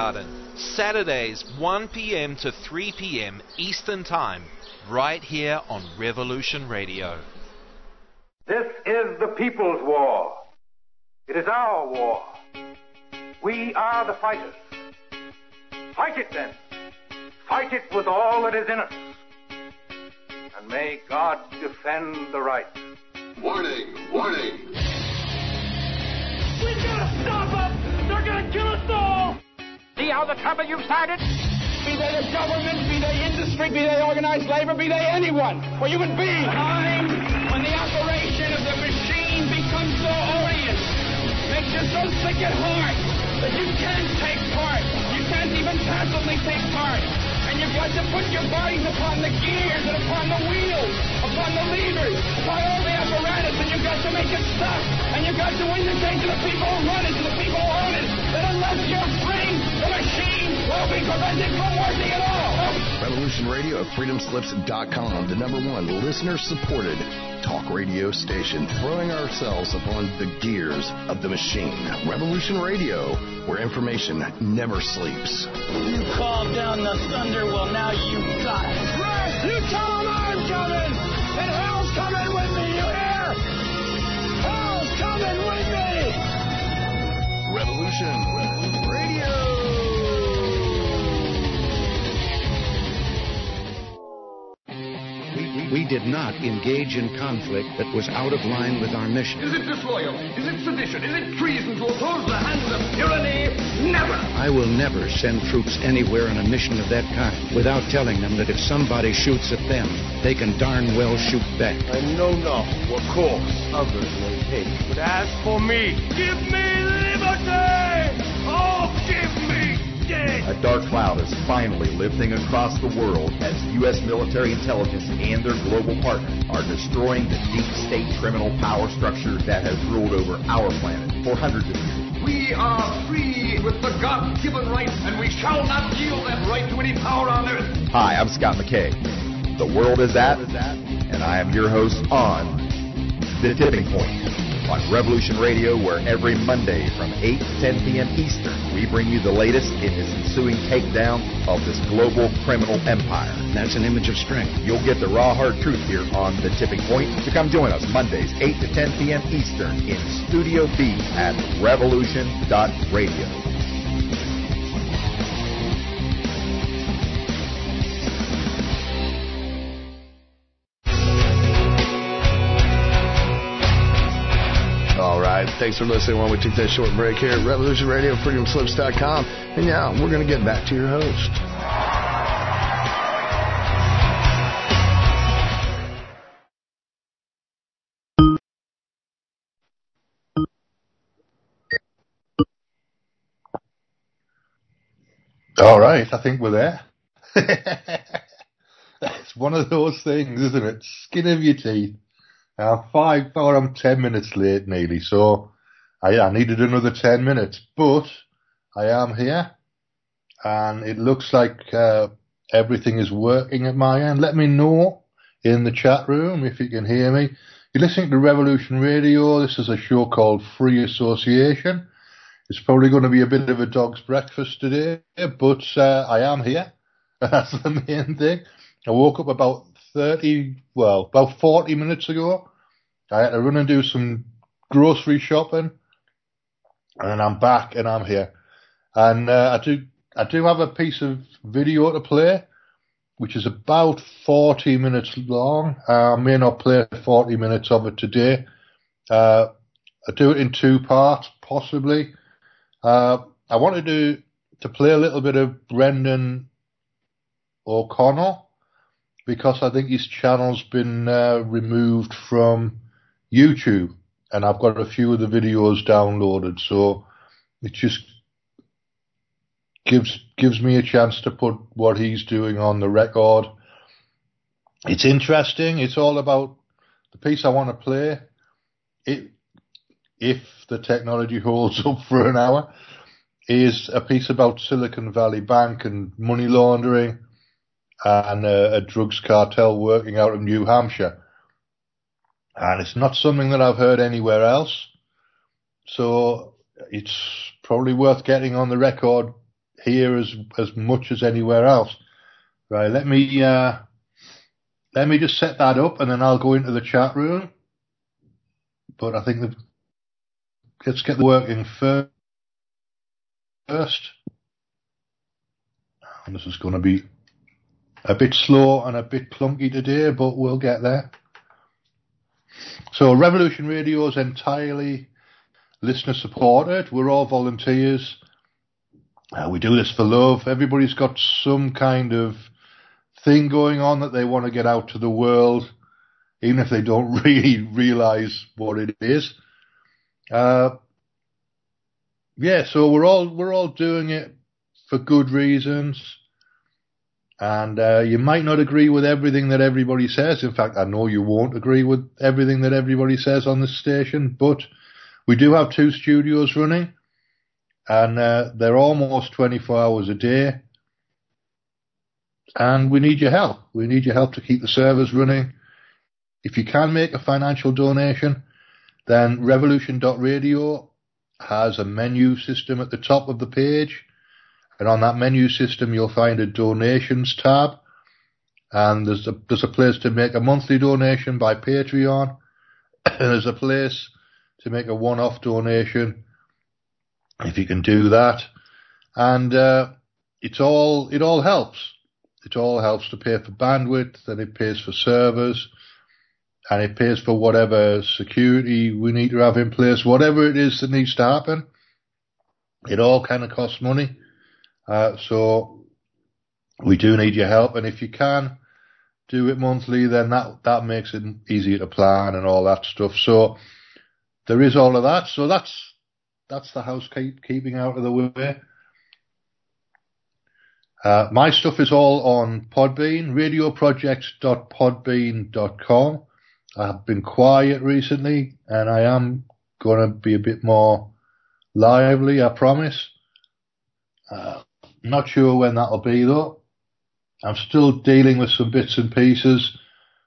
Garden, Saturdays 1 p.m. to 3 p.m. Eastern Time, right here on Revolution Radio. This is the people's war. It is our war. We are the fighters. Fight it then. Fight it with all that is in us. And may God defend the right. Warning, warning. See how the trouble you've started? Be they the government, be they industry, be they organized labor, be they anyone, or human beings. Time when the operation of the machine becomes so odious, makes you so sick at heart that you can't take part. You can't even passively take part. And you've got to put your bodies upon the gears and upon the wheels, upon the levers, upon all the apparatus, and you've got to make it stop. And you've got to indicate to the people who run it, to the people who own it, that unless you're free, the machine will be prevented from working at all. Revolution Radio at freedomslips.com, the number one listener supported talk radio station, throwing ourselves upon the gears of the machine. Revolution Radio, where information never sleeps. You called down the thunder, well, now you got it. Right, you tell them I'm coming, and hell's coming with me, you hear? Hell's coming with me! Revolution We did not engage in conflict that was out of line with our mission. Is it disloyal? Is it sedition? Is it treason to oppose the hands of tyranny? Never! I will never send troops anywhere on a mission of that kind without telling them that if somebody shoots at them, they can darn well shoot back. I know not what course others may take. But as for me, give me liberty! A dark cloud is finally lifting across the world as U.S. military intelligence and their global partners are destroying the deep state criminal power structure that has ruled over our planet for hundreds of years. We are free with the God-given right, and we shall not yield that right to any power on earth. Hi, I'm Scott McKay. The world is at, and I am your host on The Tipping Point on Revolution Radio, where every Monday from 8 to 10 p.m. Eastern, we bring you the latest in this ensuing takedown of this global criminal empire. That's an image of strength. You'll get the raw, hard truth here on The Tipping Point. So come join us Mondays, 8 to 10 p.m. Eastern in Studio B at revolution.radio. Thanks for listening while we take that short break here at Revolution Radio, freedomslips.com. And now we're going to get back to your host. All right. I think we're there. it's one of those things, isn't it? Skin of your teeth. I'm five or I'm ten minutes late nearly, so I, I needed another ten minutes, but I am here, and it looks like uh, everything is working at my end. Let me know in the chat room if you can hear me. You're listening to Revolution Radio. This is a show called Free Association. It's probably going to be a bit of a dog's breakfast today, but uh, I am here. That's the main thing. I woke up about 30, well, about 40 minutes ago. I had to run and do some grocery shopping, and I'm back and I'm here. And uh, I do, I do have a piece of video to play, which is about 40 minutes long. I may not play 40 minutes of it today. Uh, I do it in two parts, possibly. Uh, I wanted to to play a little bit of Brendan O'Connor because I think his channel's been uh, removed from YouTube, and I've got a few of the videos downloaded, so it just gives gives me a chance to put what he's doing on the record. It's interesting. It's all about the piece I want to play. It if the technology holds up for an hour, is a piece about Silicon Valley Bank and money laundering and a, a drugs cartel working out of New Hampshire. And it's not something that I've heard anywhere else. So it's probably worth getting on the record here as as much as anywhere else. Right, let me uh, let me just set that up, and then I'll go into the chat room. But I think the, let's get the working first. And this is going to be a bit slow and a bit clunky today, but we'll get there. So Revolution Radio is entirely listener supported. We're all volunteers. Uh, we do this for love. Everybody's got some kind of thing going on that they want to get out to the world, even if they don't really realize what it is. Uh, yeah, so we're all we're all doing it for good reasons. And uh, you might not agree with everything that everybody says. In fact, I know you won't agree with everything that everybody says on this station, but we do have two studios running, and uh, they're almost 24 hours a day. And we need your help. We need your help to keep the servers running. If you can make a financial donation, then revolution.radio has a menu system at the top of the page and on that menu system, you'll find a donations tab. And there's a, there's a place to make a monthly donation by Patreon. and there's a place to make a one-off donation if you can do that. And, uh, it's all, it all helps. It all helps to pay for bandwidth and it pays for servers and it pays for whatever security we need to have in place, whatever it is that needs to happen. It all kind of costs money. Uh, so we do need your help, and if you can do it monthly, then that that makes it easier to plan and all that stuff. So there is all of that. So that's that's the housekeeping out of the way. Uh, my stuff is all on Podbean, radioprojects.podbean.com. I've been quiet recently and I am going to be a bit more lively, I promise. Uh, not sure when that'll be though. I'm still dealing with some bits and pieces.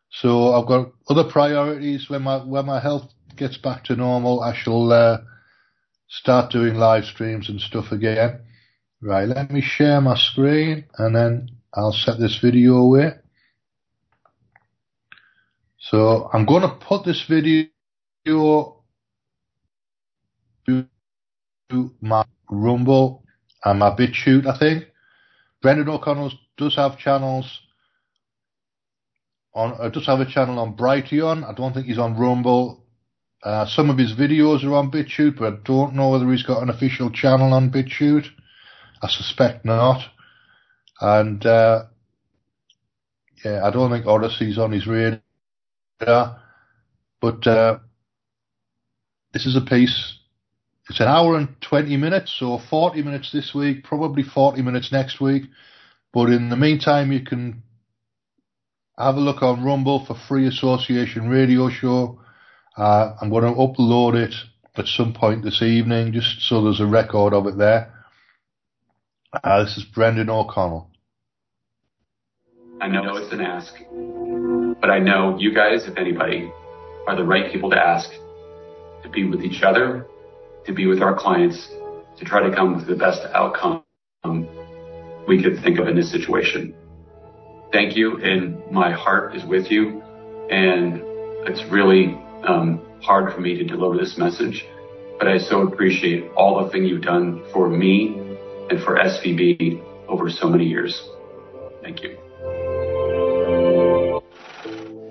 So I've got other priorities. When my when my health gets back to normal, I shall uh, start doing live streams and stuff again. Right, let me share my screen and then I'll set this video away. So I'm going to put this video to my Rumble and my BitChute, I think. Brendan O'Connell does have channels on, uh, does have a channel on Brighteon. I don't think he's on Rumble. Uh, some of his videos are on BitChute, but I don't know whether he's got an official channel on BitChute. I suspect not. And, uh, yeah, I don't think Odysee's on his radar. But, uh, this is a piece it's an hour and 20 minutes, so 40 minutes this week, probably 40 minutes next week. But in the meantime, you can have a look on Rumble for Free Association Radio Show. Uh, I'm going to upload it at some point this evening, just so there's a record of it there. Uh, this is Brendan O'Connell. I know it's an ask, but I know you guys, if anybody, are the right people to ask to be with each other to be with our clients to try to come with the best outcome we could think of in this situation. Thank you, and my heart is with you. And it's really um, hard for me to deliver this message, but I so appreciate all the thing you've done for me and for SVB over so many years. Thank you.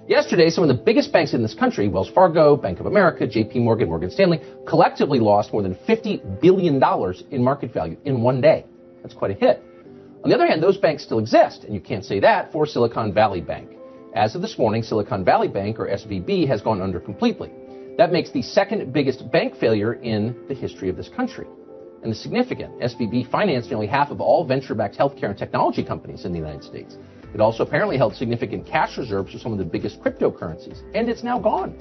Yesterday, some of the biggest banks in this country, Wells Fargo, Bank of America, JP Morgan, Morgan Stanley, collectively lost more than $50 billion in market value in one day. That's quite a hit. On the other hand, those banks still exist, and you can't say that for Silicon Valley Bank. As of this morning, Silicon Valley Bank, or SVB, has gone under completely. That makes the second biggest bank failure in the history of this country. And it's significant, SVB financed nearly half of all venture-backed healthcare and technology companies in the United States. It also apparently held significant cash reserves for some of the biggest cryptocurrencies, and it's now gone.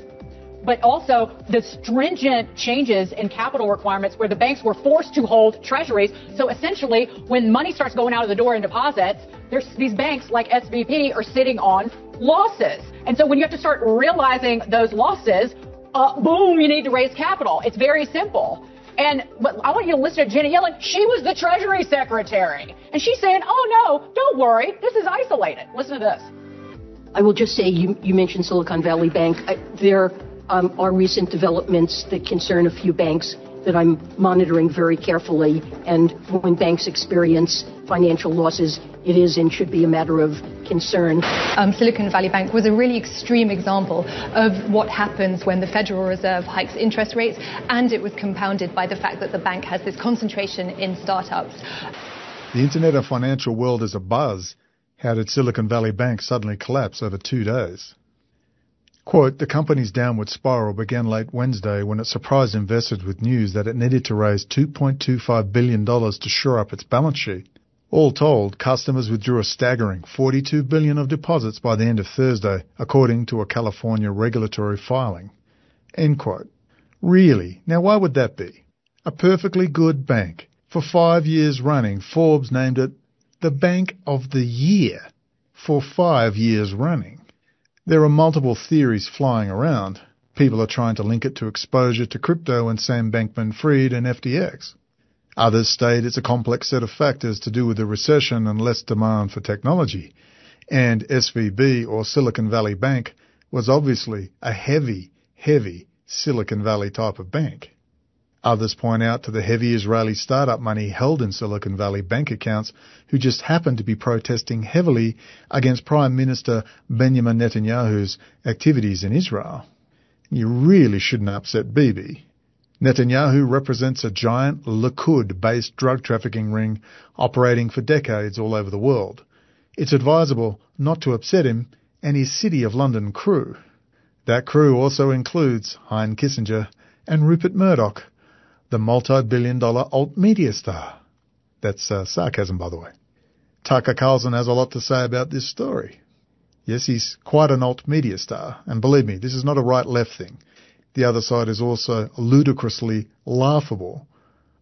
But also the stringent changes in capital requirements where the banks were forced to hold treasuries. So essentially, when money starts going out of the door in deposits, there's these banks like SVB are sitting on losses. And so when you have to start realizing those losses, uh, boom, you need to raise capital. It's very simple. And but I want you to listen to Janet Yellen. She was the Treasury Secretary. And she's saying, oh no, don't worry. This is isolated. Listen to this. I will just say you, you mentioned Silicon Valley Bank. I, there um, are recent developments that concern a few banks that I'm monitoring very carefully. And when banks experience financial losses, it is and should be a matter of concern. Um, Silicon Valley Bank was a really extreme example of what happens when the Federal Reserve hikes interest rates, and it was compounded by the fact that the bank has this concentration in startups. The Internet of Financial World is a buzz. How did Silicon Valley Bank suddenly collapse over two days? Quote, the company's downward spiral began late Wednesday when it surprised investors with news that it needed to raise $2.25 billion to shore up its balance sheet. All told, customers withdrew a staggering 42 billion of deposits by the end of Thursday, according to a California regulatory filing. End quote. Really? Now why would that be? A perfectly good bank. For five years running, Forbes named it the Bank of the Year. For five years running. There are multiple theories flying around. People are trying to link it to exposure to crypto and Sam Bankman-Fried and FTX. Others state it's a complex set of factors to do with the recession and less demand for technology. And SVB or Silicon Valley Bank was obviously a heavy, heavy Silicon Valley type of bank. Others point out to the heavy Israeli startup money held in Silicon Valley bank accounts who just happened to be protesting heavily against Prime Minister Benjamin Netanyahu's activities in Israel. You really shouldn't upset Bibi. Netanyahu represents a giant Likud-based drug trafficking ring operating for decades all over the world. It's advisable not to upset him and his City of London crew. That crew also includes Hein Kissinger and Rupert Murdoch, the multi-billion dollar alt media star. That's uh, sarcasm, by the way. Tucker Carlson has a lot to say about this story. Yes, he's quite an alt media star, and believe me, this is not a right-left thing. The other side is also ludicrously laughable,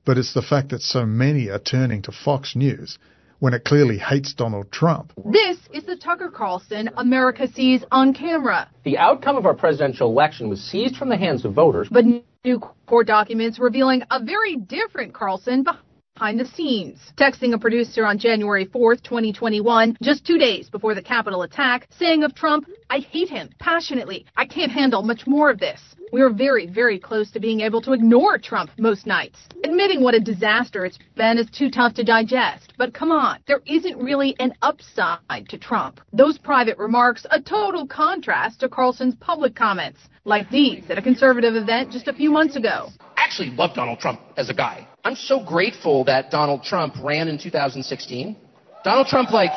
but it's the fact that so many are turning to Fox News when it clearly hates Donald Trump. This is the Tucker Carlson America sees on camera. The outcome of our presidential election was seized from the hands of voters. But new court documents revealing a very different Carlson behind the scenes. Texting a producer on January 4th, 2021, just two days before the Capitol attack, saying of Trump, I hate him passionately. I can't handle much more of this. We are very, very close to being able to ignore Trump most nights. Admitting what a disaster it's been is too tough to digest. But come on, there isn't really an upside to Trump. Those private remarks, a total contrast to Carlson's public comments, like these at a conservative event just a few months ago. I actually love Donald Trump as a guy. I'm so grateful that Donald Trump ran in 2016. Donald Trump, like,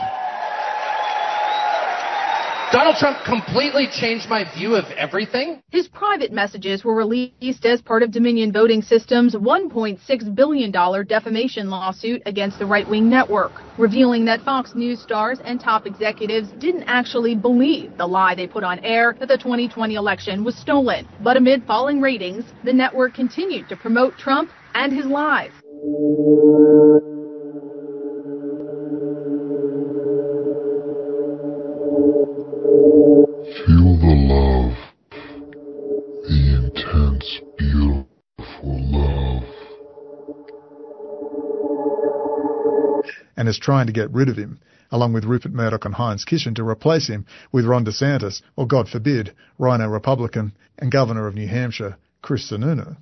Donald Trump completely changed my view of everything. His private messages were released as part of Dominion Voting Systems' $1.6 billion defamation lawsuit against the right wing network, revealing that Fox News stars and top executives didn't actually believe the lie they put on air that the 2020 election was stolen. But amid falling ratings, the network continued to promote Trump and his lies. Is trying to get rid of him, along with Rupert Murdoch and Heinz Kissinger to replace him with Ron DeSantis, or God forbid, Rhino Republican and Governor of New Hampshire, Chris Sununu.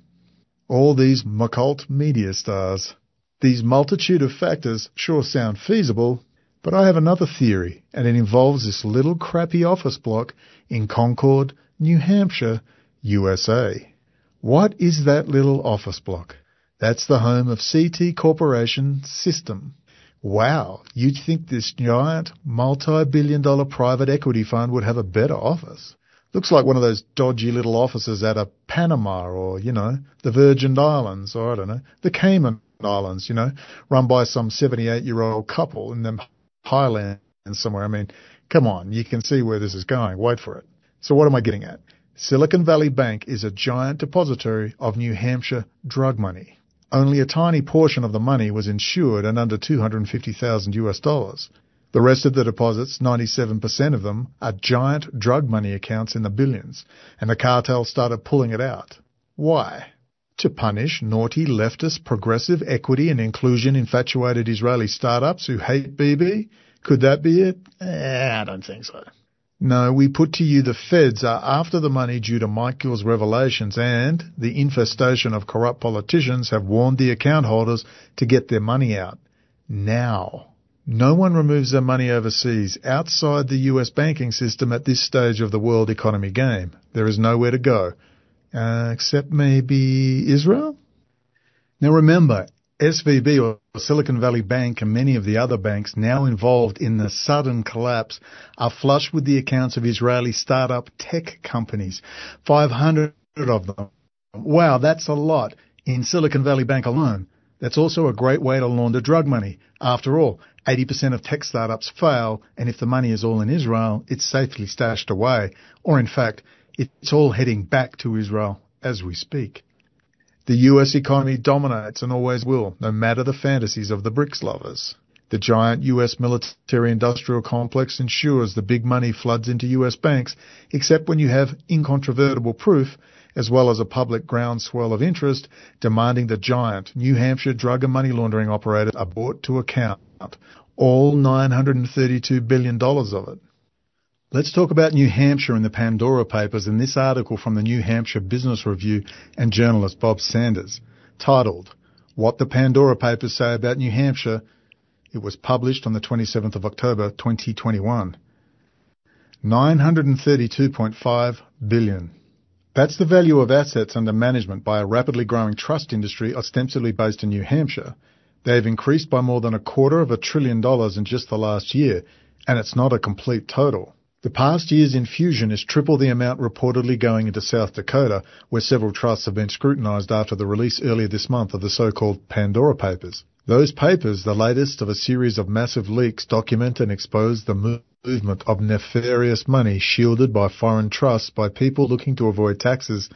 All these occult media stars. These multitude of factors sure sound feasible, but I have another theory, and it involves this little crappy office block in Concord, New Hampshire, USA. What is that little office block? That's the home of CT Corporation System. Wow, you'd think this giant, multi-billion dollar private equity fund would have a better office. Looks like one of those dodgy little offices out of Panama or, you know, the Virgin Islands or, I don't know, the Cayman Islands, you know, run by some 78 year old couple in them highlands somewhere. I mean, come on, you can see where this is going. Wait for it. So what am I getting at? Silicon Valley Bank is a giant depository of New Hampshire drug money. Only a tiny portion of the money was insured and under 250,000 US dollars. The rest of the deposits, 97% of them, are giant drug money accounts in the billions, and the cartel started pulling it out. Why? to punish naughty leftist progressive equity and inclusion infatuated Israeli startups who hate Bibi? Could that be it? Eh, I don't think so. No, we put to you the feds are after the money due to Michael's revelations and the infestation of corrupt politicians have warned the account holders to get their money out. Now. No one removes their money overseas outside the US banking system at this stage of the world economy game. There is nowhere to go. Uh, except maybe Israel? Now remember, SVB or Silicon Valley Bank and many of the other banks now involved in the sudden collapse are flush with the accounts of Israeli startup tech companies. 500 of them. Wow, that's a lot in Silicon Valley Bank alone. That's also a great way to launder drug money. After all, 80% of tech startups fail, and if the money is all in Israel, it's safely stashed away. Or in fact, it's all heading back to Israel as we speak. The US economy dominates and always will, no matter the fantasies of the BRICS lovers. The giant US military industrial complex ensures the big money floods into US banks, except when you have incontrovertible proof, as well as a public groundswell of interest, demanding the giant New Hampshire drug and money laundering operators are brought to account. All $932 billion of it. Let's talk about New Hampshire and the Pandora Papers in this article from the New Hampshire Business Review and journalist Bob Sanders, titled, What the Pandora Papers Say About New Hampshire. It was published on the 27th of October 2021. 932.5 billion. That's the value of assets under management by a rapidly growing trust industry ostensibly based in New Hampshire. They have increased by more than a quarter of a trillion dollars in just the last year, and it's not a complete total. The past year's infusion is triple the amount reportedly going into South Dakota, where several trusts have been scrutinised after the release earlier this month of the so-called Pandora Papers. Those papers, the latest of a series of massive leaks, document and expose the movement of nefarious money shielded by foreign trusts by people looking to avoid taxes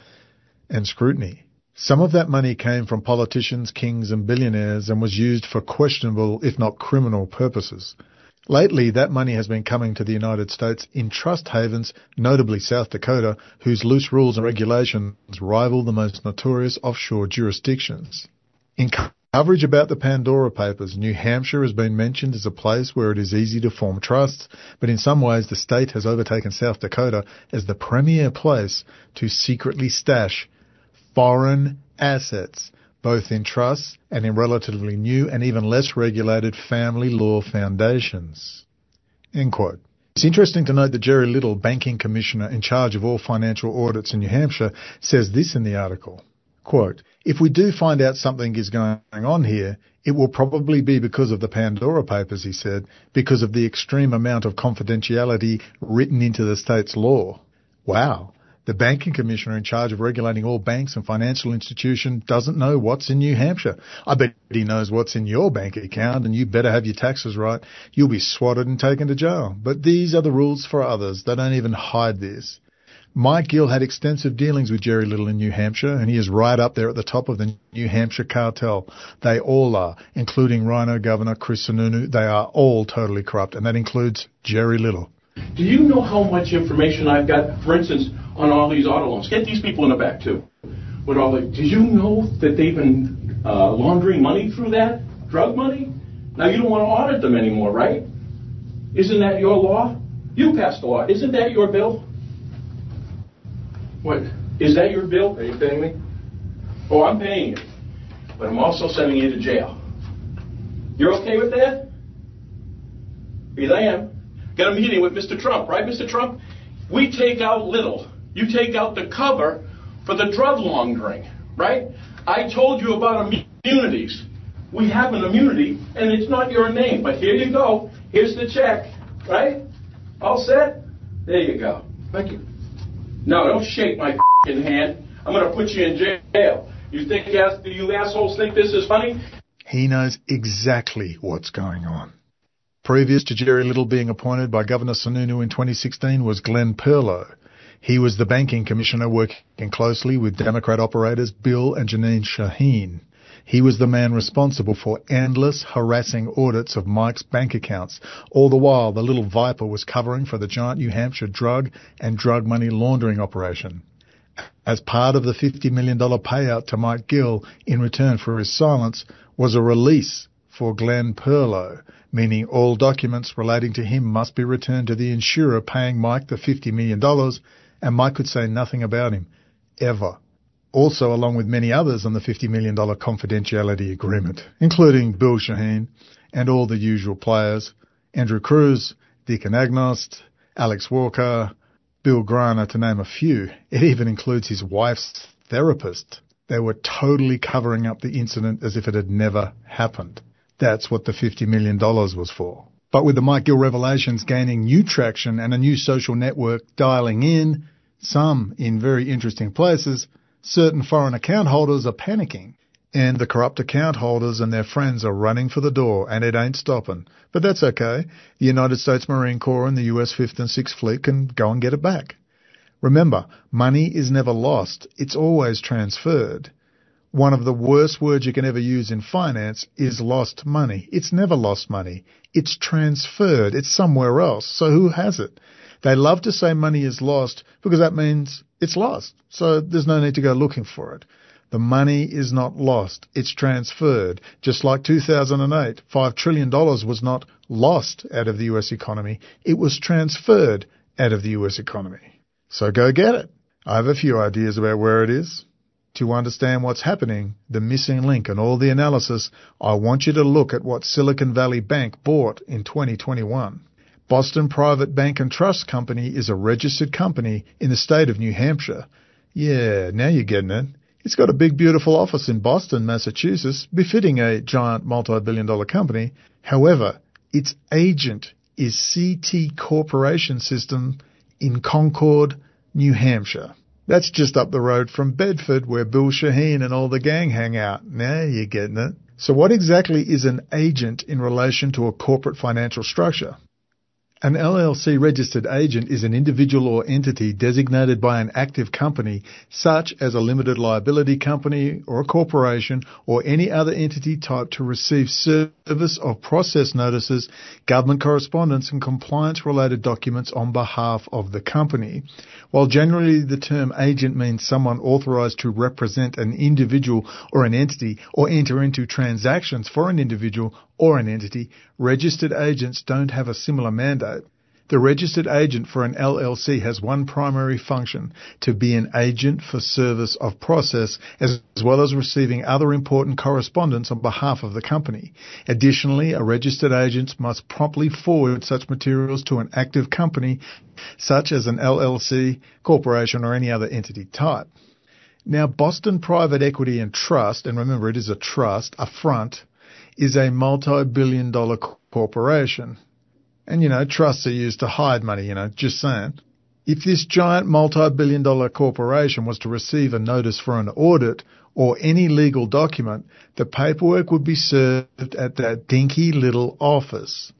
and scrutiny. Some of that money came from politicians, kings and billionaires and was used for questionable, if not criminal, purposes. Lately, that money has been coming to the United States in trust havens, notably South Dakota, whose loose rules and regulations rival the most notorious offshore jurisdictions. In coverage about the Pandora Papers, New Hampshire has been mentioned as a place where it is easy to form trusts, but in some ways the state has overtaken South Dakota as the premier place to secretly stash foreign assets both in trusts and in relatively new and even less regulated family law foundations. End quote. It's interesting to note that Jerry Little, banking commissioner in charge of all financial audits in New Hampshire, says this in the article. Quote, if we do find out something is going on here, it will probably be because of the Pandora Papers, he said, because of the extreme amount of confidentiality written into the state's law. Wow. The banking commissioner in charge of regulating all banks and financial institutions doesn't know what's in New Hampshire. I bet he knows what's in your bank account and you better have your taxes right. You'll be swatted and taken to jail. But these are the rules for others. They don't even hide this. Mike Gill had extensive dealings with Jerry Little in New Hampshire, and he is right up there at the top of the New Hampshire cartel. They all are, including Rhino Governor Chris Sununu. They are all totally corrupt, and that includes Jerry Little. Do you know how much information I've got, for instance, on all these auto loans? Get these people in the back too. With all the, did you know that they've been uh, laundering money through that drug money? Now you don't want to audit them anymore, right? Isn't that your law? You passed the law. Isn't that your bill? What? Is that your bill? Are you paying me? Oh, I'm paying you. But I'm also sending you to jail. You're okay with that? Because I am. Got a meeting with Mr. Trump, right, Mr. Trump? We take out little. You take out the cover for the drug laundering, right? I told you about immunities. We have an immunity, and it's not your name, but here you go. Here's the check, right? All set? There you go. Thank you. No, don't shake my hand. I'm going to put you in jail. You think do you assholes think this is funny? He knows exactly what's going on. Previous to Jerry Little being appointed by Governor Sununu in 2016 was Glenn Perlow. He was the banking commissioner working closely with Democrat operators Bill and Janine Shaheen. He was the man responsible for endless, harassing audits of Mike's bank accounts. All the while, the little viper was covering for the giant New Hampshire drug and drug money laundering operation. as part of the $50 million payout to Mike Gill in return for his silence was a release for Glenn Perlow, meaning all documents relating to him must be returned to the insurer paying Mike the $50 million and Mike could say nothing about him, ever. Also, along with many others on the $50 million confidentiality agreement, including Bill Shaheen and all the usual players, Andrew Cruz, Dick Anagnost, Alex Walker, Bill Greiner, to name a few. It even includes his wife's therapist. They were totally covering up the incident as if it had never happened. That's what the $50 million was for. But with the Mike Gill revelations gaining new traction and a new social network dialing in, some in very interesting places, certain foreign account holders are panicking. And the corrupt account holders and their friends are running for the door, and it ain't stopping. But that's okay. The United States Marine Corps and the US 5th and 6th Fleet can go and get it back. Remember, money is never lost. It's always transferred. One of the worst words you can ever use in finance is lost money. It's never lost money. It's transferred. It's somewhere else. So who has it? They love to say money is lost because that means it's lost. So there's no need to go looking for it. The money is not lost. It's transferred. Just like 2008, $5 trillion was not lost out of the US economy. It was transferred out of the US economy. So go get it. I have a few ideas about where it is. To understand what's happening, the missing link and all the analysis, I want you to look at what Silicon Valley Bank bought in 2021. Boston Private Bank and Trust Company is a registered company in the state of New Hampshire. Yeah, now you're getting it. It's got a big, beautiful office in Boston, Massachusetts, befitting a giant multi-billion dollar company. However, its agent is CT Corporation System in Concord, New Hampshire. That's just up the road from Bedford, where Bill Shaheen and all the gang hang out. Now you're getting it. So what exactly is an agent in relation to a corporate financial structure? An LLC registered agent is an individual or entity designated by an active company, such as a limited liability company or a corporation or any other entity type to receive service of process notices, government correspondence and compliance related documents on behalf of the company. While generally the term agent means someone authorized to represent an individual or an entity or enter into transactions for an individual or an entity, registered agents don't have a similar mandate. The registered agent for an LLC has one primary function, to be an agent for service of process as well as receiving other important correspondence on behalf of the company. Additionally, a registered agent must promptly forward such materials to an active company such as an LLC, corporation or any other entity type. Now, Boston Private Equity and Trust, and remember it is a trust, a front, is a multi-billion dollar corporation. And, you know, trusts are used to hide money, you know, just saying. If this giant multi-billion dollar corporation was to receive a notice for an audit or any legal document, the paperwork would be served at that dinky little office.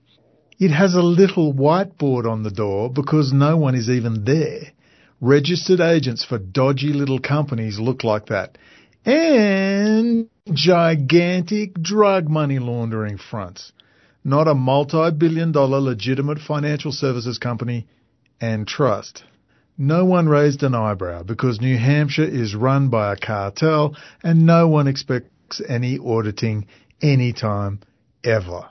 It has a little whiteboard on the door because no one is even there. Registered agents for dodgy little companies look like that. And gigantic drug money laundering fronts not a multi-billion dollar legitimate financial services company and trust. No one raised an eyebrow because New Hampshire is run by a cartel and no one expects any auditing anytime ever.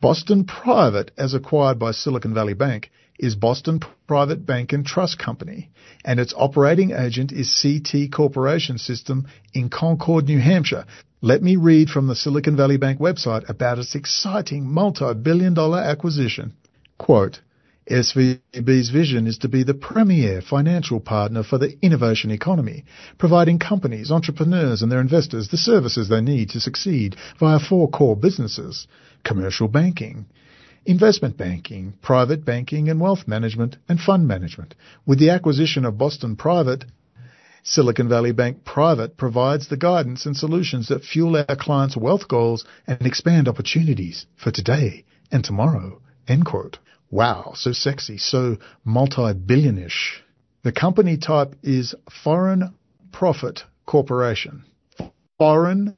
Boston Private, as acquired by Silicon Valley Bank, is Boston Private Bank and Trust Company, and its operating agent is CT Corporation System in Concord, New Hampshire. Let me read from the Silicon Valley Bank website about its exciting multi-billion dollar acquisition. Quote, SVB's vision is to be the premier financial partner for the innovation economy, providing companies, entrepreneurs and their investors the services they need to succeed via four core businesses, commercial banking, investment banking, private banking and wealth management, and fund management. With the acquisition of Boston Private, Silicon Valley Bank Private provides the guidance and solutions that fuel our clients' wealth goals and expand opportunities for today and tomorrow. End quote. Wow, so sexy, so multi-billionish. The company type is Foreign Profit Corporation. Foreign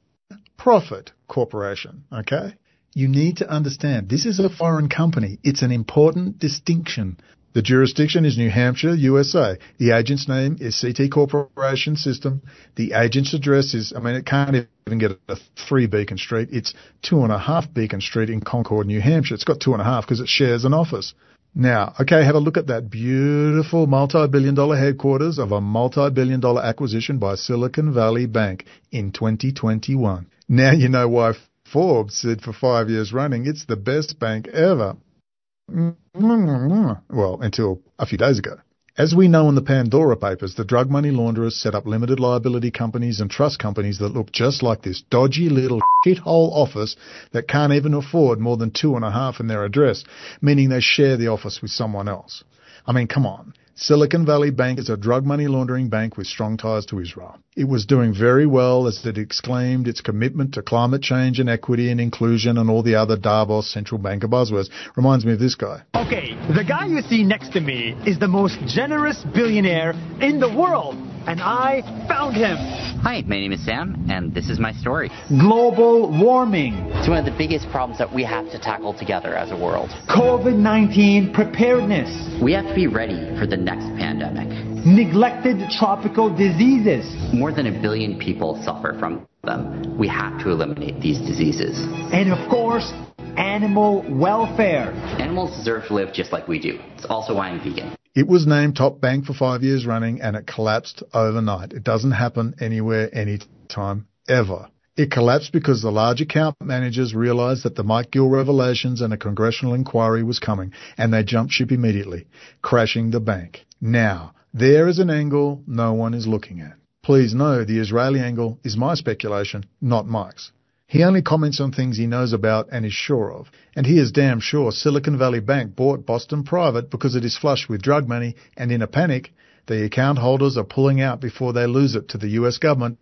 Profit Corporation, okay? You need to understand this is a foreign company. It's an important distinction. The jurisdiction is New Hampshire, USA. The agent's name is CT Corporation System. The agent's address is, I mean, it can't even get a three Beacon Street. It's two and a half Beacon Street in Concord, New Hampshire. It's got two and a half because it shares an office. Now, okay, have a look at that beautiful multi-billion dollar headquarters of a multi-billion dollar acquisition by Silicon Valley Bank in 2021. Now you know why Forbes said for five years running it's the best bank ever. Mm-hmm. Well, until a few days ago. As we know in the Pandora Papers, the drug money launderers set up limited liability companies and trust companies that look just like this dodgy little shithole office that can't even afford more than two and a half in their address, meaning they share the office with someone else. I mean, come on. Silicon Valley Bank is a drug money laundering bank with strong ties to Israel. It was doing very well as it exclaimed its commitment to climate change and equity and inclusion and all the other Davos central banker buzzwords. Reminds me of this guy. Okay, the guy you see next to me is the most generous billionaire in the world, and I found him. Hi, my name is Sam, and this is my story. Global warming. It's one of the biggest problems that we have to tackle together as a world. COVID 19 preparedness. We have to be ready for the next pandemic. Neglected tropical diseases. More than a billion people suffer from them. We have to eliminate these diseases. And of course, animal welfare. Animals deserve to live just like we do. It's also why I'm vegan. It was named top bank for five years running and it collapsed overnight. It doesn't happen anywhere, anytime, ever. It collapsed because the large account managers realized that the Mike Gill revelations and a congressional inquiry was coming and they jumped ship immediately, crashing the bank. Now, there is an angle no one is looking at. Please know the Israeli angle is my speculation, not Mike's. He only comments on things he knows about and is sure of. And he is damn sure Silicon Valley Bank bought Boston Private because it is flush with drug money and in a panic, the account holders are pulling out before they lose it to the US government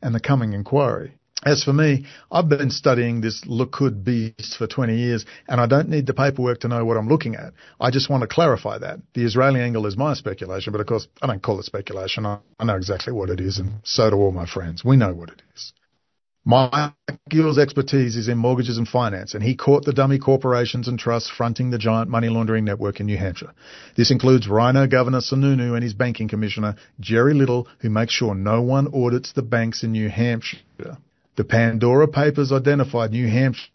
and the coming inquiry. As for me, I've been studying this Likud beast for 20 years, and I don't need the paperwork to know what I'm looking at. I just want to clarify that. The Israeli angle is my speculation, but of course, I don't call it speculation. I, I know exactly what it is, and so do all my friends. We know what it is. Mike Gill's expertise is in mortgages and finance, and he caught the dummy corporations and trusts fronting the giant money laundering network in New Hampshire. This includes Rhino Governor Sununu and his banking commissioner, Jerry Little, who makes sure no one audits the banks in New Hampshire. The Pandora Papers identified New Hampshire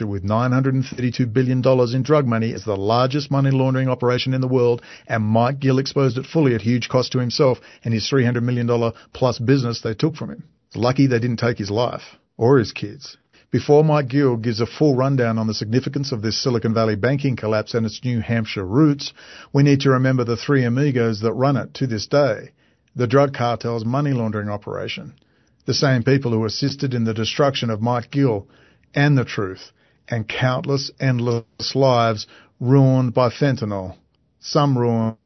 with $932 billion in drug money as the largest money laundering operation in the world, and Mike Gill exposed it fully at huge cost to himself and his $300 million plus business they took from him. Lucky they didn't take his life or his kids. Before Mike Gill gives a full rundown on the significance of this Silicon Valley banking collapse and its New Hampshire roots, we need to remember the three amigos that run it to this day. The drug cartel's money laundering operation. The same people who assisted in the destruction of Mike Gill and the truth, and countless endless lives ruined by fentanyl. Some ruined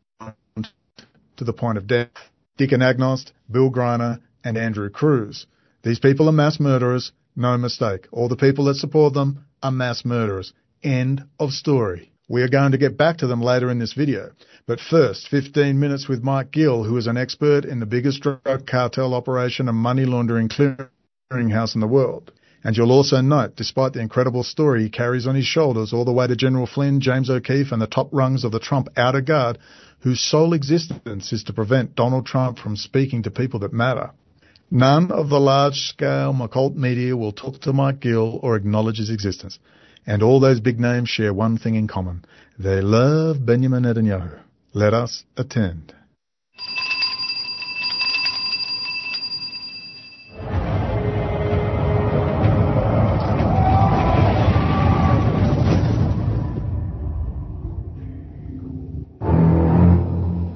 to the point of death. Dick Anagnost, Bill Greiner, and Andrew Cruz. These people are mass murderers, no mistake. All the people that support them are mass murderers. End of story. We are going to get back to them later in this video. But first, 15 minutes with Mike Gill, who is an expert in the biggest drug cartel operation and money laundering clearinghouse in the world. And you'll also note, despite the incredible story he carries on his shoulders all the way to General Flynn, James O'Keefe, and the top rungs of the Trump outer guard, whose sole existence is to prevent Donald Trump from speaking to people that matter. None of the large-scale occult media will talk to Mike Gill or acknowledge his existence. And all those big names share one thing in common. They love Benjamin Netanyahu. Let us attend.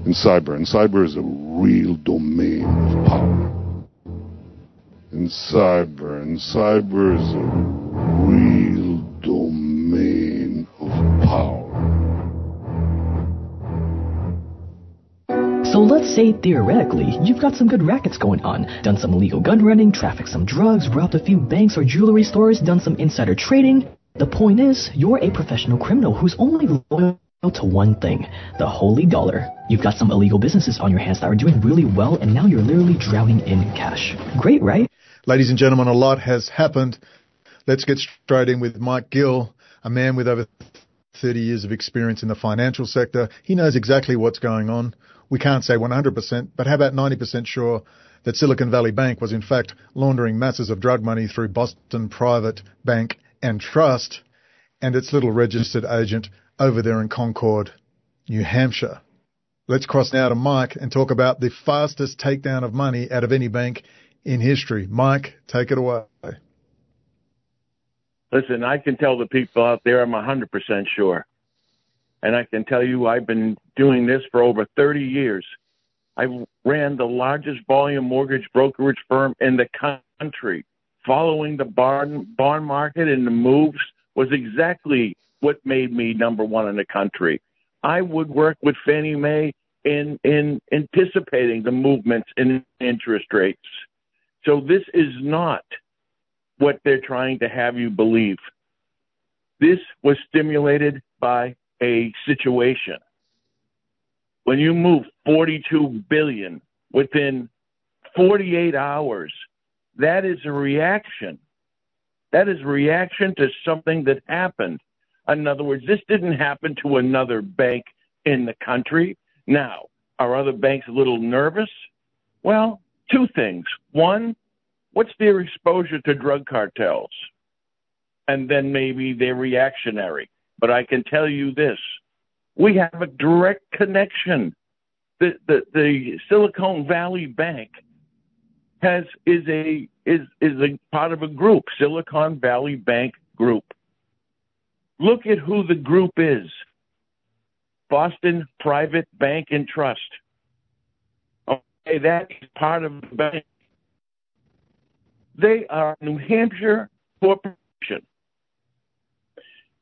In cyber, and cyber is a real domain of power. In cyber, and cyber is a real domain of power. So let's say theoretically, you've got some good rackets going on, done some illegal gun running, trafficked some drugs, robbed a few banks or jewelry stores, done some insider trading. The point is, you're a professional criminal who's only loyal to one thing, the holy dollar. You've got some illegal businesses on your hands that are doing really well, and now you're literally drowning in cash. Great, right? Ladies and gentlemen, a lot has happened. Let's get straight in with Mike Gill, a man with over 30 years of experience in the financial sector. He knows exactly what's going on. We can't say 100%, but how about 90% sure that Silicon Valley Bank was in fact laundering masses of drug money through Boston Private Bank and Trust and its little registered agent over there in Concord, New Hampshire. Let's cross now to Mike and talk about the fastest takedown of money out of any bank in history. Mike, take it away. Listen, I can tell the people out there I'm 100% sure. And I can tell you I've been doing this for over 30 years. I ran the largest volume mortgage brokerage firm in the country. Following the bond, bond market and the moves was exactly what made me number one in the country. I would work with Fannie Mae in, in anticipating the movements in interest rates. So this is not what they're trying to have you believe. This was stimulated by a situation. When you move 42 billion within 48 hours, that is a reaction. That is reaction to something that happened. In other words, this didn't happen to another bank in the country. Now, are other banks a little nervous? Well, two things. One, what's their exposure to drug cartels? And then maybe they're reactionary. But I can tell you this we have a direct connection. The, the, the Silicon Valley Bank has is a is is a part of a group, Silicon Valley Bank Group. Look at who the group is. Boston Private Bank and Trust. Okay, that is part of the bank. They are New Hampshire corporation.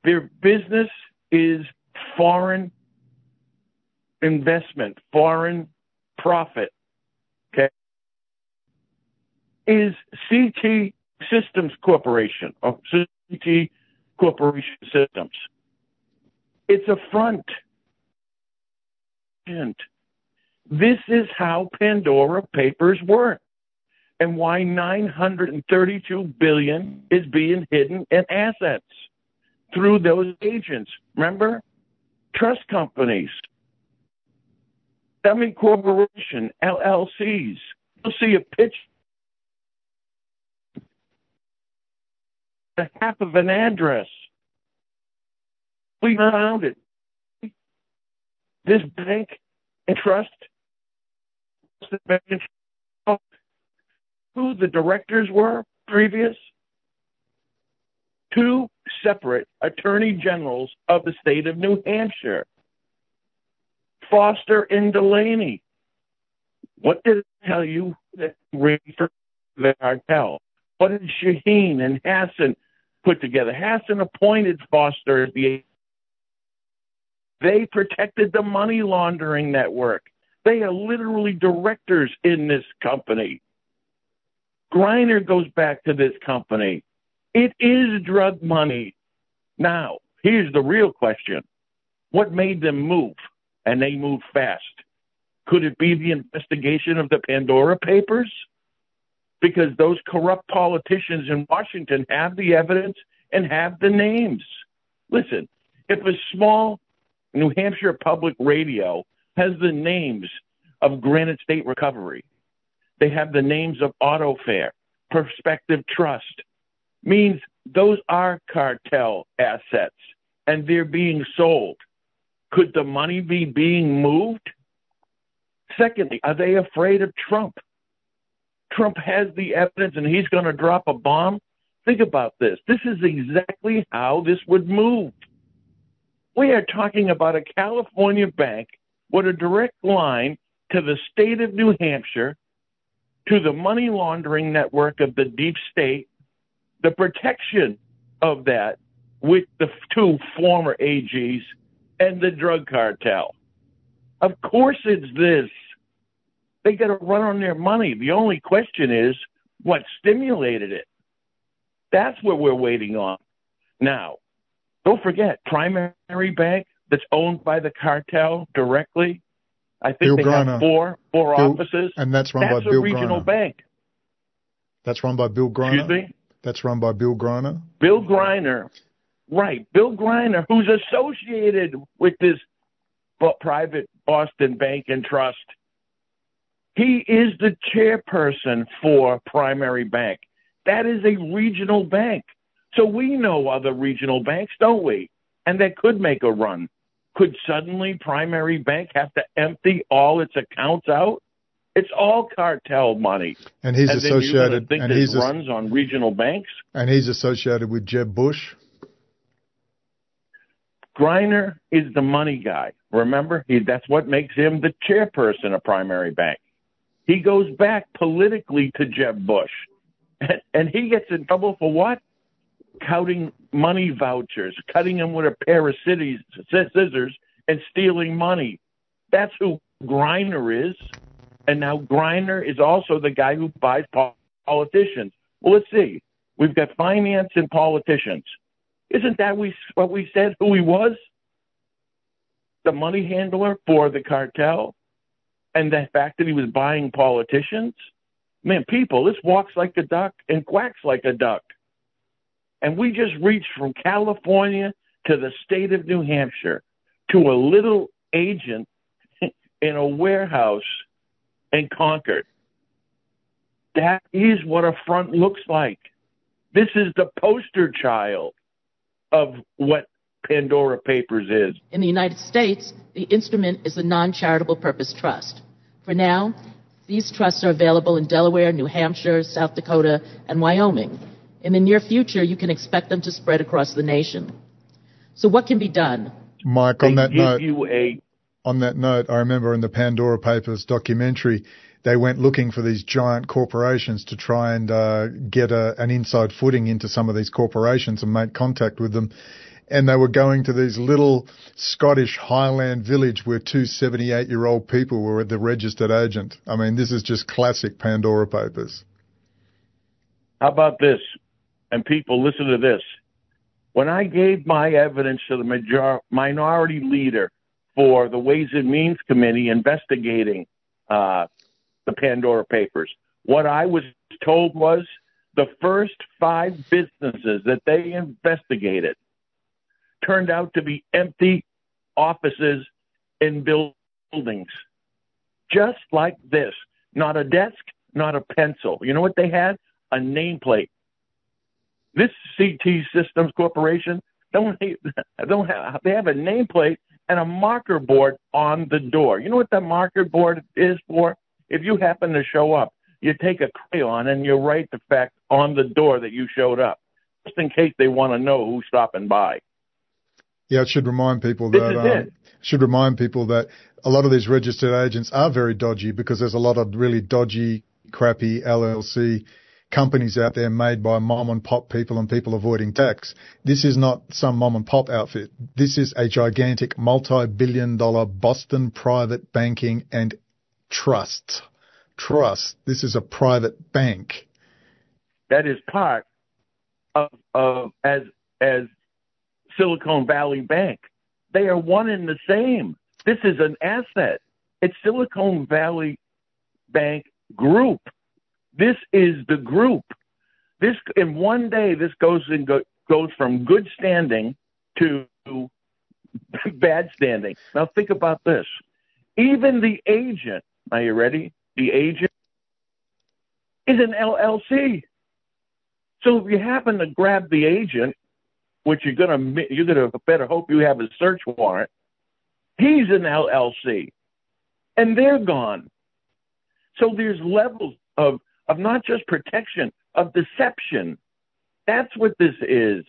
Their business is foreign investment, foreign profit. Okay. Is CT Systems Corporation or CT Corporation Systems. It's a front. This is how Pandora Papers work and why 932 billion is being hidden in assets through those agents. Remember? Trust companies, semi corporation, LLCs. You'll see a pitch half of an address. We found it. This bank and trust who the directors were previous two separate attorney generals of the state of New Hampshire, Foster and Delaney. What did it tell you that the cartel? What did Shaheen and Hassan put together? Hassan appointed Foster they protected the money laundering network. They are literally directors in this company. Greiner goes back to this company. It is drug money. Now, here's the real question. What made them move? And they moved fast. Could it be the investigation of the Pandora Papers? Because those corrupt politicians in Washington have the evidence and have the names. Listen, if a small New Hampshire public radio has the names of Granite State Recovery, they have the names of Auto AutoFair, Prospective Trust, means those are cartel assets and they're being sold. Could the money be being moved? Secondly, are they afraid of Trump? Trump has the evidence and he's going to drop a bomb. Think about this. This is exactly how this would move. We are talking about a California bank with a direct line to the state of New Hampshire, to the money laundering network of the deep state, the protection of that with the two former AGs and the drug cartel. Of course, it's this. They got to run on their money. The only question is what stimulated it. That's what we're waiting on. Now, don't forget, primary bank that's owned by the cartel directly. I think Bill they Greiner. have four four Bill- offices, and that's run that's by a Bill regional Greiner. bank. That's run by Bill Greiner. Excuse me. That's run by Bill Greiner. Bill Greiner Right. Bill Greiner, who's associated with this private Boston Bank and Trust, he is the chairperson for Primary Bank. That is a regional bank. So we know other regional banks, don't we? And they could make a run. Could suddenly Primary Bank have to empty all its accounts out? It's all cartel money. And he's and associated think and he's runs on regional banks. And he's associated with Jeb Bush. Greiner is the money guy. Remember, he, that's what makes him the chairperson of Primary Bank. He goes back politically to Jeb Bush, and, and he gets in trouble for what? Counting money vouchers, cutting them with a pair of scissors, and stealing money. That's who Greiner is. And now Greiner is also the guy who buys politicians. Well, let's see. We've got finance and politicians. Isn't that we, what we said who he was? The money handler for the cartel? And the fact that he was buying politicians? Man, people, this walks like a duck and quacks like a duck. And we just reached from California to the state of New Hampshire to a little agent in a warehouse in Concord. That is what a front looks like. This is the poster child of what Pandora Papers is. In the United States, the instrument is a non charitable purpose trust. For now, these trusts are available in Delaware, New Hampshire, South Dakota, and Wyoming. In the near future, you can expect them to spread across the nation. So, what can be done? Mike, on They that note, you a on that note, I remember in the Pandora Papers documentary, they went looking for these giant corporations to try and uh, get a, an inside footing into some of these corporations and make contact with them. And they were going to these little Scottish Highland village where two 78 year old people were at the registered agent. I mean, this is just classic Pandora Papers. How about this? And people, listen to this. When I gave my evidence to the major- minority leader for the Ways and Means Committee investigating uh, the Pandora Papers, what I was told was the first five businesses that they investigated turned out to be empty offices in buildings. Just like this. Not a desk, not a pencil. You know what they had? A nameplate. This CT Systems Corporation don't don't have they have a nameplate and a marker board on the door. You know what that marker board is for? If you happen to show up, you take a crayon and you write the fact on the door that you showed up, just in case they want to know who's stopping by. Yeah, it should remind people that um, it. should remind people that a lot of these registered agents are very dodgy because there's a lot of really dodgy, crappy LLC companies out there made by mom and pop people and people avoiding tax. This is not some mom and pop outfit. This is a gigantic multi-billion dollar Boston private banking and trust. Trust. This is a private bank. That is part of, of as as Silicon Valley Bank. They are one and the same. This is an asset. It's Silicon Valley Bank Group. This is the group. This in one day, this goes and go, goes from good standing to bad standing. Now think about this. Even the agent. Are you ready? The agent is an LLC. So if you happen to grab the agent, which you're gonna you're gonna better hope you have a search warrant, he's an LLC, and they're gone. So there's levels of of not just protection of deception. That's what this is.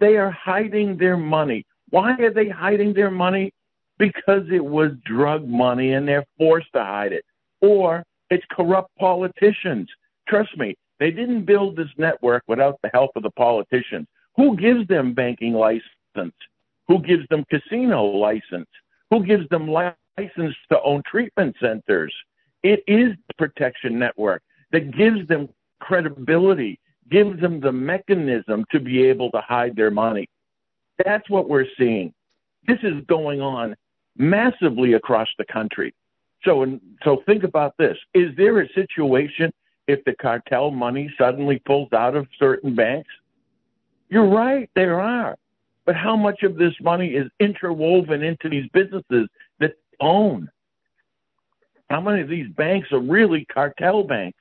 They are hiding their money. Why are they hiding their money? Because it was drug money and they're forced to hide it. Or it's corrupt politicians. Trust me, they didn't build this network without the help of the politicians. Who gives them banking license? Who gives them casino license? Who gives them license to own treatment centers? It is the protection network that gives them credibility, gives them the mechanism to be able to hide their money. That's what we're seeing. This is going on massively across the country. So, so think about this. Is there a situation if the cartel money suddenly pulls out of certain banks? You're right, there are. but how much of this money is interwoven into these businesses that own? How many of these banks are really cartel banks?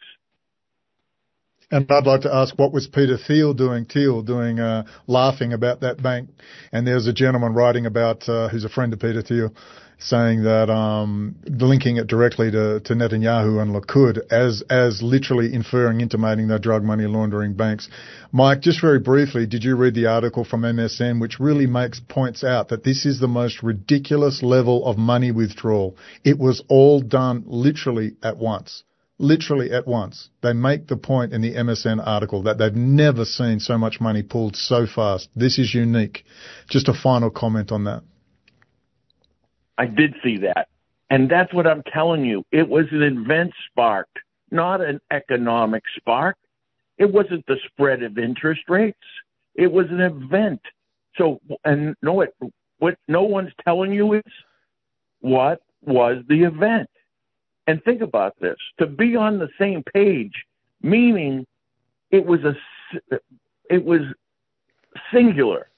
And I'd like to ask, what was Peter Thiel doing? Thiel doing, uh, laughing about that bank. And there's a gentleman writing about, uh, who's a friend of Peter Thiel, saying that, um, linking it directly to, to Netanyahu and Likud as, as literally inferring, intimating they're drug money laundering banks. Mike, just very briefly, did you read the article from MSN, which really makes, points out that this is the most ridiculous level of money withdrawal. It was all done literally at once literally at once. They make the point in the MSN article that they've never seen so much money pulled so fast. This is unique. Just a final comment on that. I did see that. And that's what I'm telling you. It was an event spark, not an economic spark. It wasn't the spread of interest rates. It was an event. So, and no, what no one's telling you is what was the event? And think about this to be on the same page, meaning it was a, it was singular.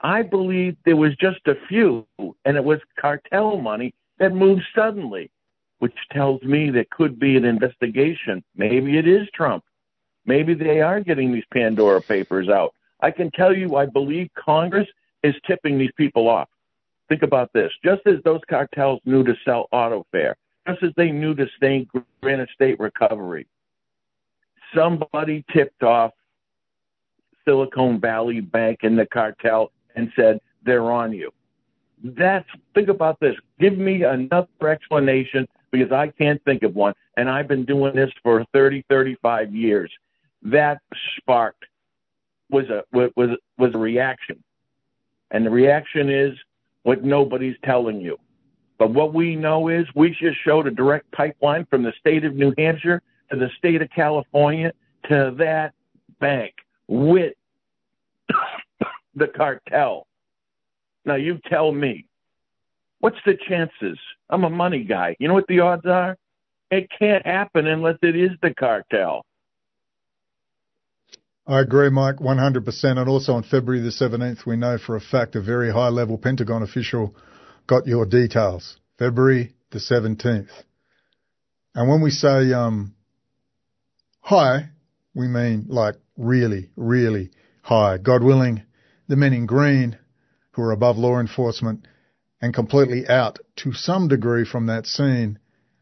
I believe there was just a few, and it was cartel money that moved suddenly, which tells me there could be an investigation. Maybe it is Trump. Maybe they are getting these Pandora papers out. I can tell you, I believe Congress is tipping these people off. Think about this. Just as those cartels knew to sell AutoFair, just as they knew to stay Granite State Recovery. Somebody tipped off Silicon Valley Bank and the cartel and said, they're on you. That's, think about this. Give me another explanation because I can't think of one. And I've been doing this for 30, 35 years. That sparked was a, was, was a reaction. And the reaction is what nobody's telling you. But what we know is we just showed a direct pipeline from the state of New Hampshire to the state of California to that bank with the cartel. Now you tell me, what's the chances? I'm a money guy. You know what the odds are? It can't happen unless it is the cartel. I agree, Mike, 100%. And also on February the 17th, we know for a fact a very high level Pentagon official got your details. February the 17th. And when we say, um, high, we mean like really, really high. God willing, the men in green who are above law enforcement and completely out to some degree from that scene,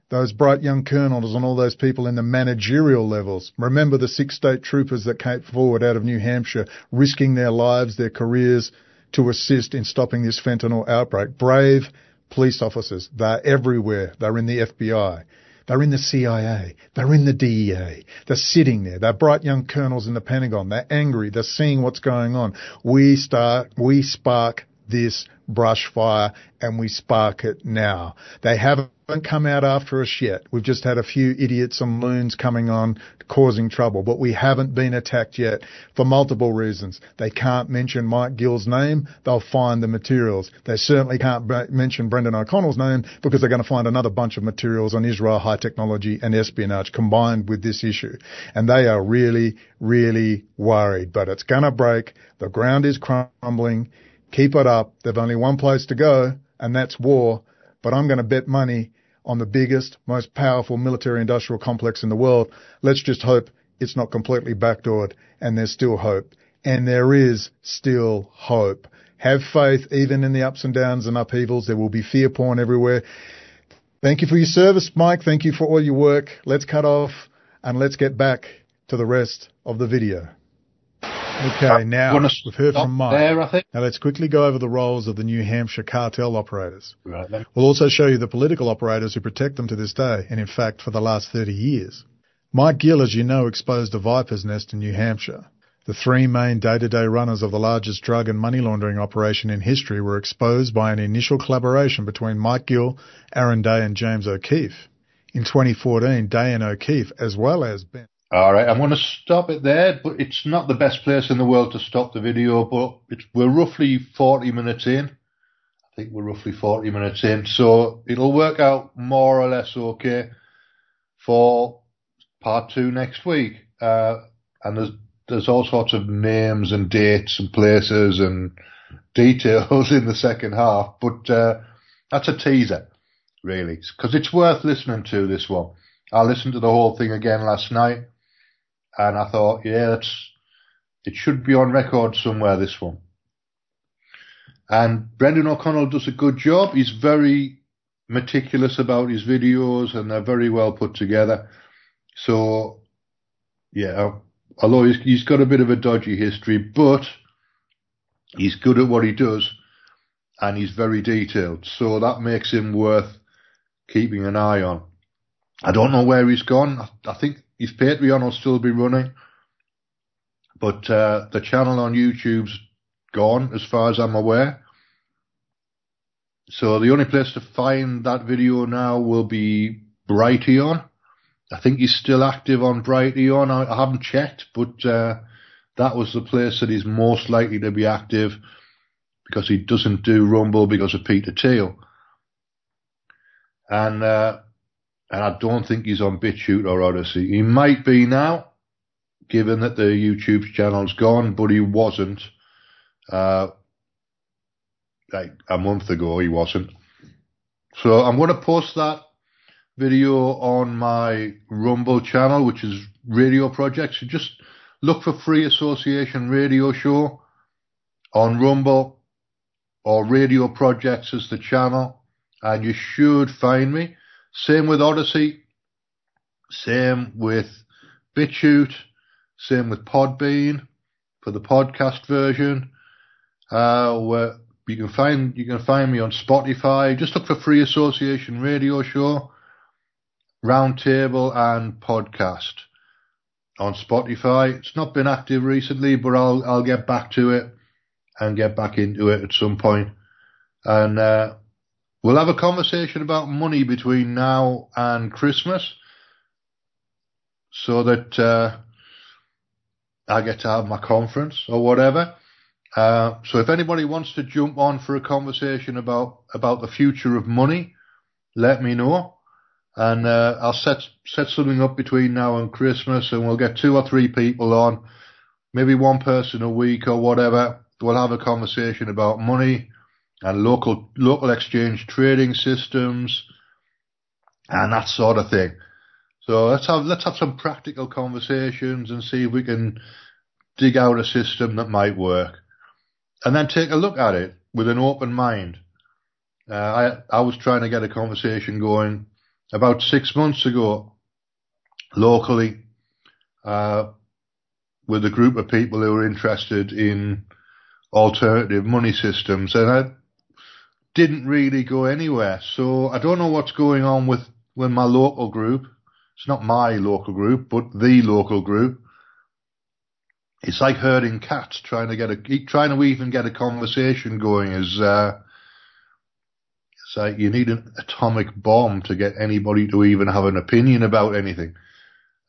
those bright young colonels and all those people in the managerial levels. Remember the six state troopers that came forward out of New Hampshire, risking their lives, their careers, to assist in stopping this fentanyl outbreak. Brave police officers. They're everywhere. They're in the FBI. They're in the CIA. They're in the DEA. They're sitting there. They're bright young colonels in the Pentagon. They're angry. They're seeing what's going on. We start, we spark this brush fire and we spark it now. They haven't come out after us yet. We've just had a few idiots and loons coming on causing trouble, but we haven't been attacked yet for multiple reasons. They can't mention Mike Gill's name. They'll find the materials. They certainly can't b- mention Brendan O'Connell's name because they're going to find another bunch of materials on Israel high technology and espionage combined with this issue. And they are really, really worried, but it's going to break. The ground is crumbling. Keep it up. They've only one place to go, and that's war. But I'm going to bet money on the biggest, most powerful military industrial complex in the world. Let's just hope it's not completely backdoored and there's still hope. And there is still hope. Have faith even in the ups and downs and upheavals. There will be fear porn everywhere. Thank you for your service, Mike. Thank you for all your work. Let's cut off and let's get back to the rest of the video. Okay, now we've heard from Mike. There, I think. Now let's quickly go over the roles of the New Hampshire cartel operators. Right then. We'll also show you the political operators who protect them to this day, and in fact for the last 30 years. Mike Gill, as you know, exposed a viper's nest in New Hampshire. The three main day-to-day runners of the largest drug and money laundering operation in history were exposed by an initial collaboration between Mike Gill, Aaron Day and James O'Keefe. In 2014, Day and O'Keefe, as well as Ben all right, I'm going to stop it there, but it's not the best place in the world to stop the video, but we're roughly 40 minutes in. I think we're roughly 40 minutes in, so it'll work out more or less okay for part two next week. Uh, and there's there's all sorts of names and dates and places and details in the second half, but uh, that's a teaser, really, because it's worth listening to this one. I listened to the whole thing again last night, and I thought, yeah, that's it should be on record somewhere. This one, and Brendan O'Connell does a good job. He's very meticulous about his videos, and they're very well put together. So, yeah, although he's, he's got a bit of a dodgy history, but he's good at what he does and he's very detailed. So that makes him worth keeping an eye on. I don't know where he's gone. I think his Patreon will still be running, but uh, the channel on YouTube's gone as far as I'm aware. So the only place to find that video now will be Brighteon. I think he's still active on Brighteon. I, I haven't checked, but uh, that was the place that he's most likely to be active because he doesn't do Rumble because of Peter Thiel. And uh, and I don't think he's on BitChute or Odysee. He might be now, given that the YouTube channel's gone, but he wasn't. Uh, like a month ago, he wasn't. So I'm going to post that video on my Rumble channel, which is Radio Projects. So just look for Free Association Radio Show on Rumble or Radio Projects as the channel, and you should find me. Same with Odysee. same with BitChute, same with Podbean for the podcast version. Uh, where you can find you can find me on Spotify. Just look for Free Association Radio Show, Roundtable, and Podcast on Spotify. It's not been active recently, but I'll I'll get back to it and get back into it at some point. And uh, we'll have a conversation about money between now and Christmas, so that uh, I get to have my conference or whatever. Uh, so if anybody wants to jump on for a conversation about about the future of money, let me know, and uh, I'll set set something up between now and Christmas, and we'll get two or three people on, maybe one person a week or whatever, we'll have a conversation about money and local local exchange trading systems and that sort of thing. So let's have let's have some practical conversations and see if we can dig out a system that might work, and then take a look at it with an open mind. Uh, I I was trying to get a conversation going about six months ago locally uh, with a group of people who were interested in alternative money systems, and I didn't really go anywhere. So I don't know what's going on with, with my local group. It's not my local group, but the local group. It's like herding cats trying to get a trying to even get a conversation going. Is uh, it's like you need an atomic bomb to get anybody to even have an opinion about anything.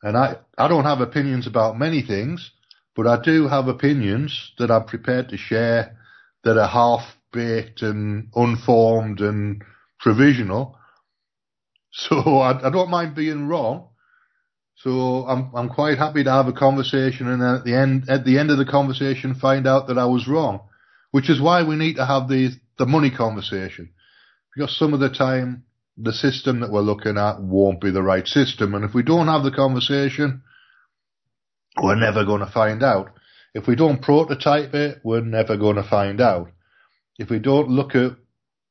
And I I don't have opinions about many things, but I do have opinions that I'm prepared to share that are half baked and um, unformed and provisional. So I, I, don't mind being wrong. So I'm I'm quite happy to have a conversation and at the end at the end of the conversation find out that I was wrong, which is why we need to have the the money conversation because some of the time the system that we're looking at won't be the right system, and if we don't have the conversation, we're never going to find out. If we don't prototype it, we're never going to find out. If we don't look at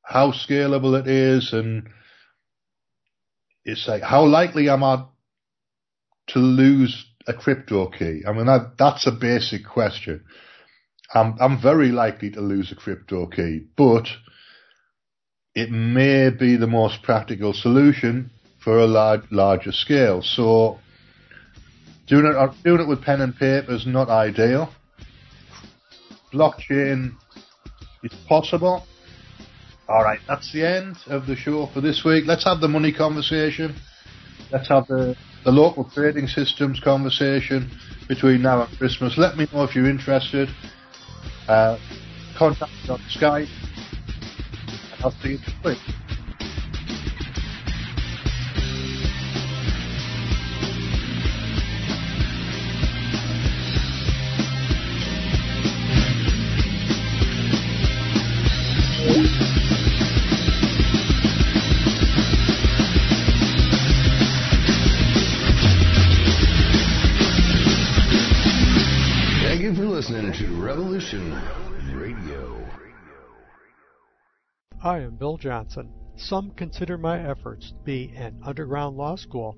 how scalable it is and it's like, how likely am I to lose a crypto key? I mean, that, that's a basic question. I'm, I'm very likely to lose a crypto key, but it may be the most practical solution for a large, larger scale. So Doing it, doing it with pen and paper is not ideal. Blockchain is possible. Alright, that's the end of the show for this week. Let's have the money conversation. Let's have the, the local trading systems conversation between now and Christmas. Let me know if you're interested. Uh, contact me on Skype. I'll see you next week. I am Bill Johnson. Some consider my efforts to be an underground law school.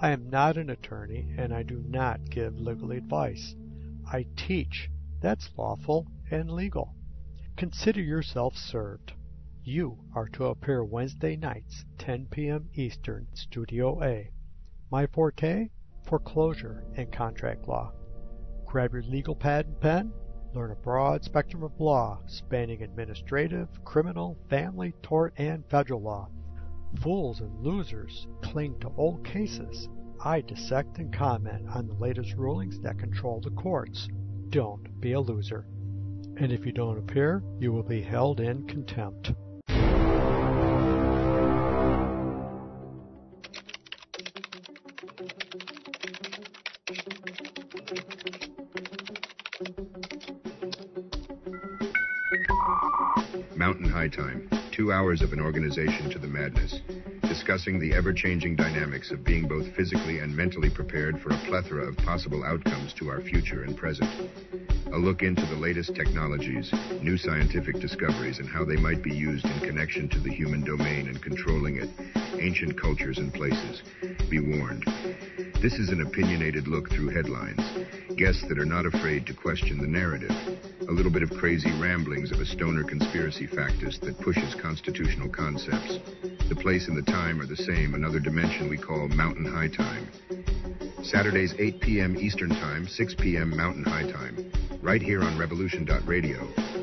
I am not an attorney and I do not give legal advice. I teach. That's lawful and legal. Consider yourself served. You are to appear Wednesday nights, 10 p.m. Eastern, Studio A. My forte? Foreclosure and contract law. Grab your legal pad and pen. Learn a broad spectrum of law spanning administrative, criminal, family, tort, and federal law. Fools and losers cling to old cases. I dissect and comment on the latest rulings that control the courts. Don't be a loser. And if you don't appear, you will be held in contempt. Two hours of an organization to the madness. Discussing the ever changing dynamics of being both physically and mentally prepared for a plethora of possible outcomes to our future and present. A look into the latest technologies, new scientific discoveries, and how they might be used in connection to the human domain and controlling it, ancient cultures and places. Be warned. This is an opinionated look through headlines. Guests that are not afraid to question the narrative. A little bit of crazy ramblings of a stoner conspiracy factist that pushes constitutional concepts. The place and the time are the same, another dimension we call Mountain High Time. Saturdays 8 p.m. Eastern Time, 6 p.m. Mountain High Time. Right here on Revolution.radio,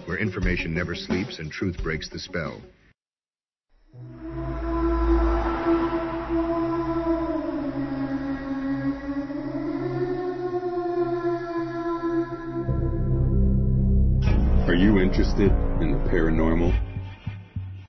where information never sleeps and truth breaks the spell. Are you interested in the paranormal?